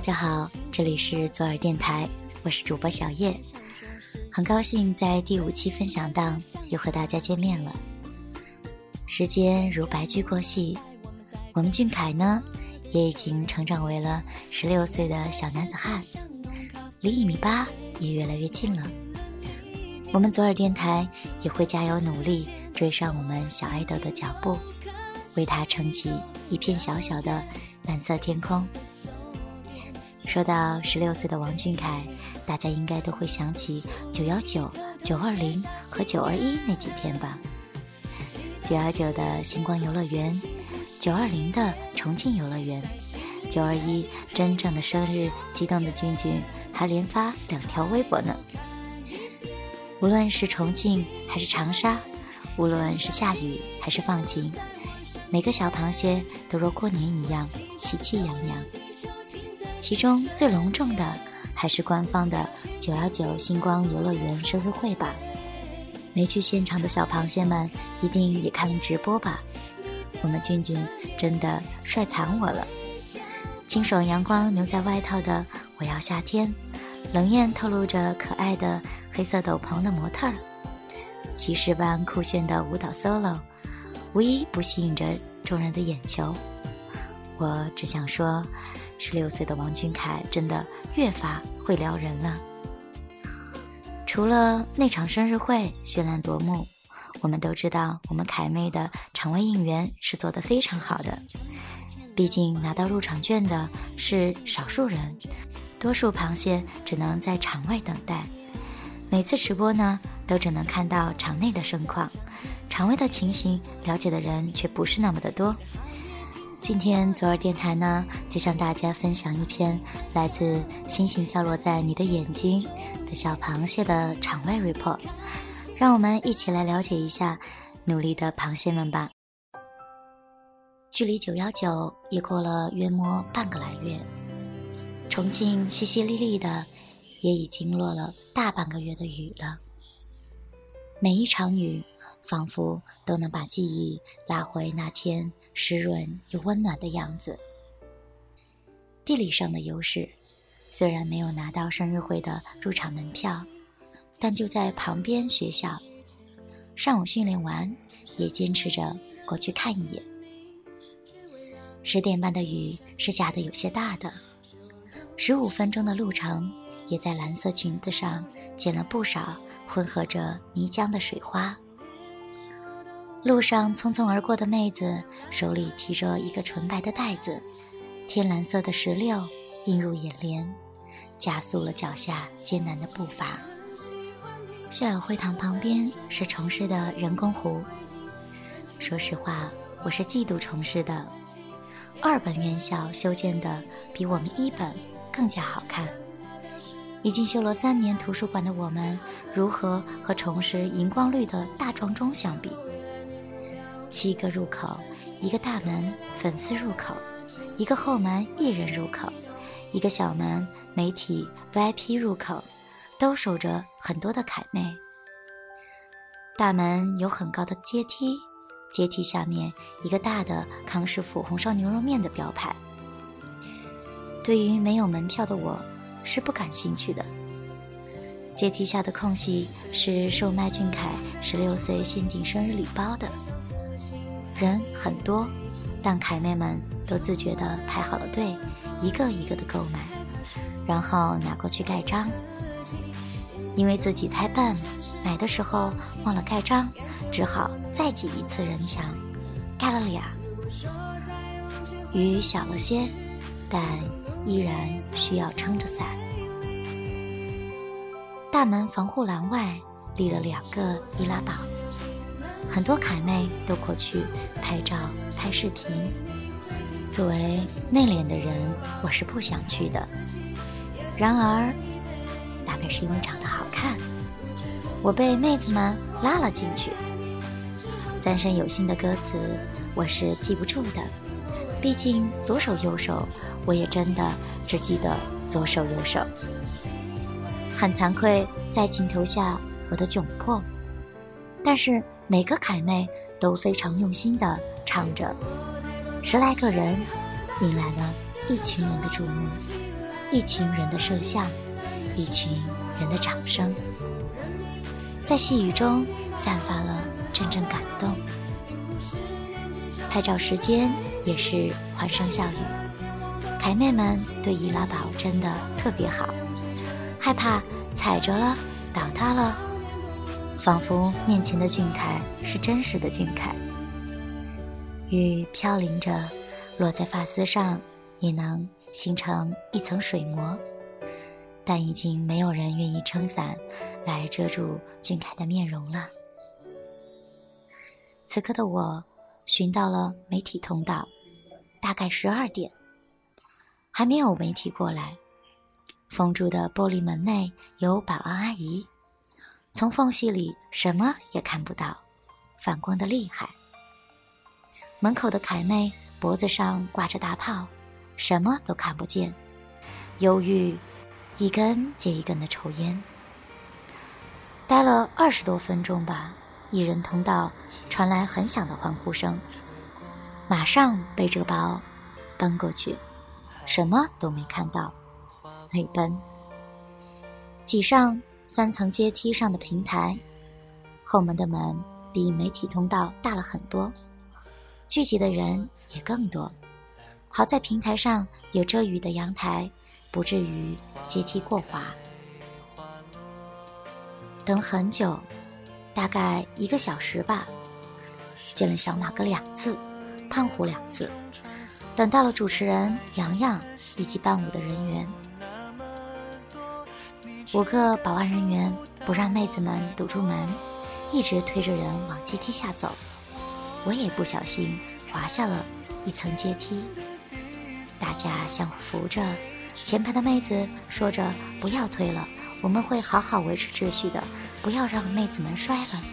大家好，这里是左耳电台，我是主播小叶，很高兴在第五期分享档又和大家见面了。时间如白驹过隙，我们俊凯呢，也已经成长为了十六岁的小男子汉，离一米八也越来越近了。我们左耳电台也会加油努力，追上我们小爱豆的脚步，为他撑起一片小小的蓝色天空。说到十六岁的王俊凯，大家应该都会想起九幺九、九二零和九二一那几天吧。九幺九的星光游乐园，九二零的重庆游乐园，九二一真正的生日，激动的俊俊还连发两条微博呢。无论是重庆还是长沙，无论是下雨还是放晴，每个小螃蟹都如过年一样喜气洋洋。其中最隆重的还是官方的九幺九星光游乐园生日会吧。没去现场的小螃蟹们一定也看了直播吧？我们俊俊真的帅惨我了！清爽阳光牛仔外套的我要夏天，冷艳透露着可爱的。黑色斗篷的模特儿，骑士般酷炫的舞蹈 solo，无一不吸引着众人的眼球。我只想说，十六岁的王俊凯真的越发会撩人了。除了那场生日会绚烂夺目，我们都知道我们凯妹的场外应援是做得非常好的。毕竟拿到入场券的是少数人，多数螃蟹只能在场外等待。每次直播呢，都只能看到场内的盛况，场外的情形了解的人却不是那么的多。今天左耳电台呢，就向大家分享一篇来自《星星掉落在你的眼睛》的小螃蟹的场外 report，让我们一起来了解一下努力的螃蟹们吧。距离九幺九也过了约莫半个来月，重庆淅淅沥沥的。也已经落了大半个月的雨了。每一场雨，仿佛都能把记忆拉回那天湿润又温暖的样子。地理上的优势，虽然没有拿到生日会的入场门票，但就在旁边学校，上午训练完，也坚持着过去看一眼。十点半的雨是下的有些大的，十五分钟的路程。也在蓝色裙子上溅了不少混合着泥浆的水花。路上匆匆而过的妹子手里提着一个纯白的袋子，天蓝色的石榴映入眼帘，加速了脚下艰难的步伐。校友会堂旁边是崇师的人工湖。说实话，我是嫉妒崇师的，二本院校修建的比我们一本更加好看。已经修了三年图书馆的我们，如何和重拾荧光绿的大壮中相比？七个入口，一个大门粉丝入口，一个后门艺人入口，一个小门媒体 VIP 入口，都守着很多的凯妹。大门有很高的阶梯，阶梯下面一个大的康师傅红烧牛肉面的标牌。对于没有门票的我。是不感兴趣的。阶梯下的空隙是售卖俊凯十六岁限定生日礼包的，人很多，但凯妹们都自觉地排好了队，一个一个的购买，然后拿过去盖章。因为自己太笨，买的时候忘了盖章，只好再挤一次人墙，盖了俩。雨小了些，但。依然需要撑着伞。大门防护栏外立了两个易拉宝，很多凯妹都过去拍照、拍视频。作为内敛的人，我是不想去的。然而，大概是因为长得好看，我被妹子们拉了进去。三生有幸的歌词，我是记不住的。毕竟左手右手，我也真的只记得左手右手。很惭愧在镜头下我的窘迫，但是每个凯妹都非常用心的唱着，十来个人引来了一群人的注目，一群人的摄像，一群人的掌声，在细雨中散发了阵阵感动。拍照时间也是欢声笑语，凯妹们对易拉宝真的特别好，害怕踩着了倒塌了，仿佛面前的俊凯是真实的俊凯。雨飘零着，落在发丝上，也能形成一层水膜，但已经没有人愿意撑伞来遮住俊凯的面容了。此刻的我。寻到了媒体通道，大概十二点，还没有媒体过来。封住的玻璃门内有保安阿姨，从缝隙里什么也看不到，反光的厉害。门口的凯妹脖子上挂着大炮，什么都看不见，忧郁，一根接一根的抽烟。待了二十多分钟吧。一人通道传来很响的欢呼声，马上背着包奔过去，什么都没看到，泪奔。挤上三层阶梯上的平台，后门的门比媒体通道大了很多，聚集的人也更多。好在平台上有遮雨的阳台，不至于阶梯过滑。等很久。大概一个小时吧，见了小马哥两次，胖虎两次，等到了主持人洋洋以及伴舞的人员。五个保安人员不让妹子们堵住门，一直推着人往阶梯下走。我也不小心滑下了一层阶梯，大家相互扶着。前排的妹子说着：“不要推了，我们会好好维持秩序的。”不要让妹子们摔了。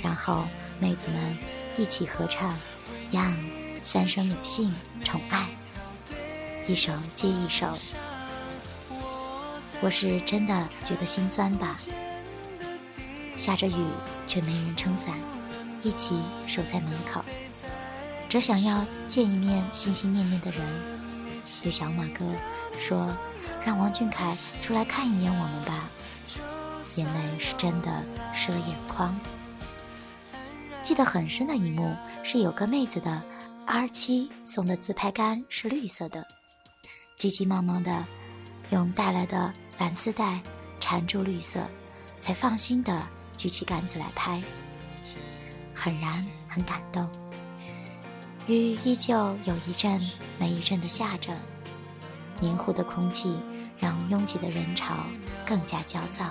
然后妹子们一起合唱《Young》，三生有幸，宠爱，一首接一首。我是真的觉得心酸吧。下着雨却没人撑伞，一起守在门口，只想要见一面心心念念的人。对小马哥说：“让王俊凯出来看一眼我们吧。”眼泪是真的湿了眼眶。记得很深的一幕是有个妹子的 R 七送的自拍杆是绿色的，急急忙忙的用带来的蓝丝带缠住绿色，才放心的举起杆子来拍，很燃很感动。雨依旧有一阵没一阵的下着，黏糊的空气让拥挤的人潮更加焦躁。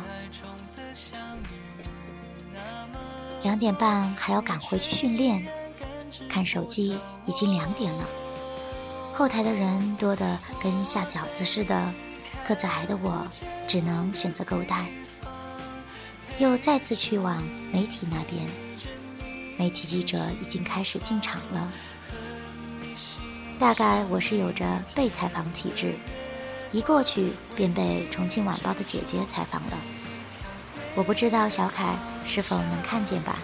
两点半还要赶回去训练，看手机已经两点了。后台的人多得跟下饺子似的，个子矮的我只能选择勾带。又再次去往媒体那边，媒体记者已经开始进场了。大概我是有着被采访体质，一过去便被《重庆晚报》的姐姐采访了。我不知道小凯是否能看见吧。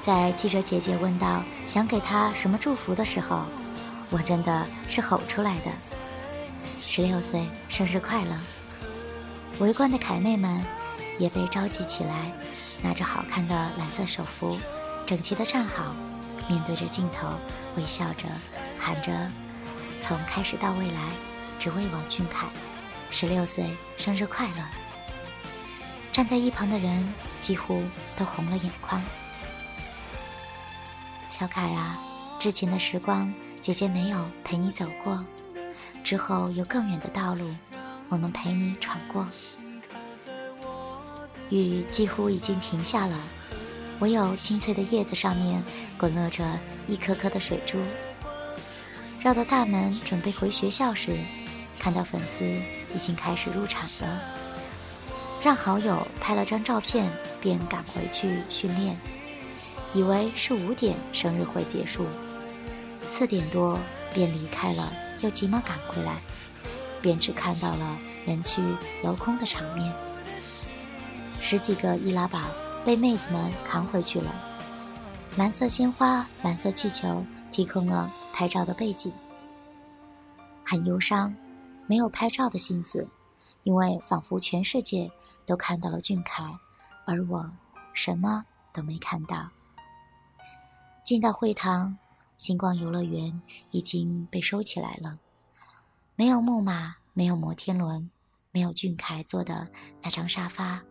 在记者姐姐问到想给他什么祝福的时候，我真的是吼出来的：“十六岁生日快乐！”围观的凯妹们也被召集起来，拿着好看的蓝色手幅，整齐的站好，面对着镜头，微笑着喊着：“从开始到未来，只为王俊凯。”十六岁生日快乐！站在一旁的人几乎都红了眼眶。小凯啊，之前的时光，姐姐没有陪你走过，之后有更远的道路，我们陪你闯过。雨几乎已经停下了，唯有青翠的叶子上面滚落着一颗颗的水珠。绕到大门准备回学校时。看到粉丝已经开始入场了，让好友拍了张照片，便赶回去训练，以为是五点生日会结束，四点多便离开了，又急忙赶回来，便只看到了人去楼空的场面，十几个易拉宝被妹子们扛回去了，蓝色鲜花、蓝色气球提供了拍照的背景。很忧伤，没有拍照的心思，因为仿佛全世界都看到了俊凯，而我什么都没看到。进到会堂，星光游乐园已经被收起来了，没有木马，没有摩天轮，没有俊凯坐的那张沙发，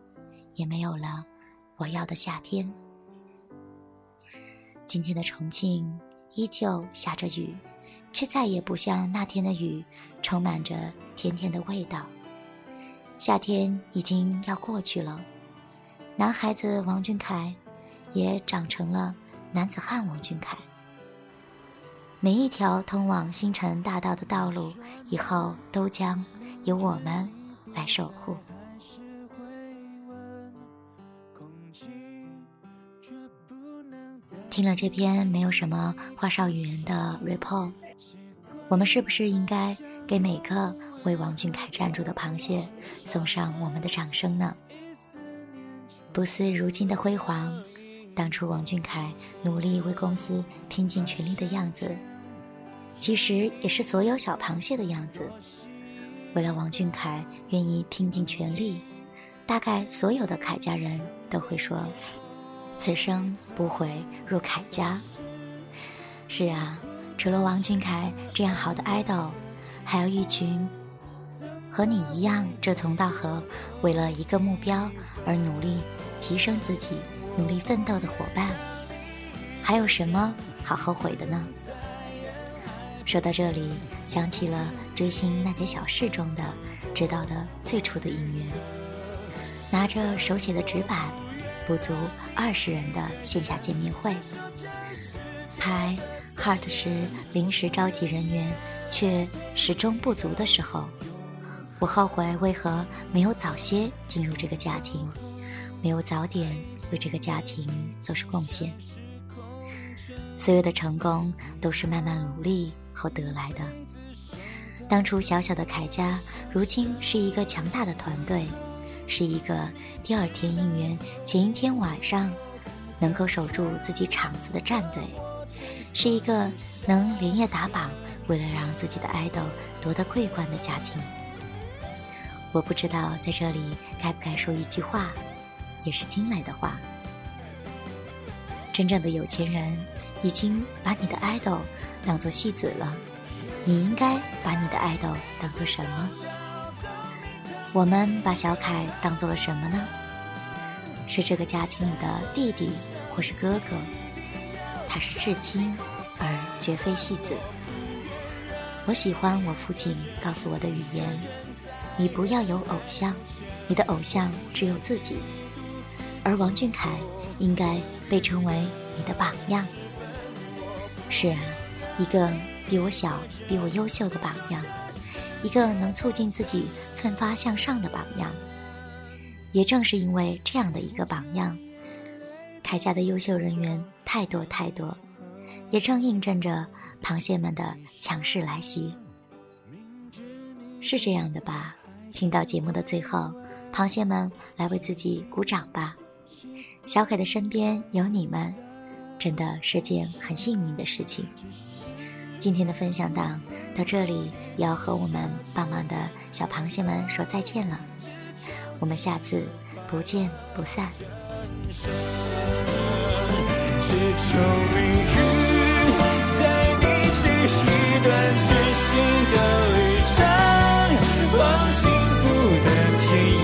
也没有了我要的夏天。今天的重庆依旧下着雨。却再也不像那天的雨，充满着甜甜的味道。夏天已经要过去了，男孩子王俊凯也长成了男子汉王俊凯。每一条通往星辰大道的道路，以后都将由我们来守护。听了这篇没有什么花哨语言的 report。我们是不是应该给每个为王俊凯站住的螃蟹送上我们的掌声呢？不似如今的辉煌，当初王俊凯努力为公司拼尽全力的样子，其实也是所有小螃蟹的样子。为了王俊凯愿意拼尽全力，大概所有的凯家人都会说：“此生不悔入凯家。”是啊。除了王俊凯这样好的 idol，还有一群和你一样志同道合，为了一个目标而努力提升自己、努力奋斗的伙伴，还有什么好后悔的呢？说到这里，想起了追星那点小事中的知道的最初的应援，拿着手写的纸板，不足二十人的线下见面会，拍。Heart 时临时召集人员却始终不足的时候，我后悔为何没有早些进入这个家庭，没有早点为这个家庭做出贡献。所有的成功都是慢慢努力后得来的。当初小小的凯家，如今是一个强大的团队，是一个第二天应援前一天晚上能够守住自己场子的战队。是一个能连夜打榜，为了让自己的爱豆夺得桂冠的家庭。我不知道在这里该不该说一句话，也是听来的话。真正的有钱人已经把你的爱豆当做戏子了，你应该把你的爱豆当做什么？我们把小凯当做了什么呢？是这个家庭里的弟弟，或是哥哥？他是至亲，而绝非戏子。我喜欢我父亲告诉我的语言：你不要有偶像，你的偶像只有自己。而王俊凯应该被称为你的榜样。是啊，一个比我小、比我优秀的榜样，一个能促进自己奋发向上的榜样。也正是因为这样的一个榜样。凯家的优秀人员太多太多，也正印证着螃蟹们的强势来袭。是这样的吧？听到节目的最后，螃蟹们来为自己鼓掌吧！小凯的身边有你们，真的是件很幸运的事情。今天的分享档到这里，也要和我们棒棒的小螃蟹们说再见了。我们下次不见不散。只求命运带你去一段全新的旅程，往幸福的天涯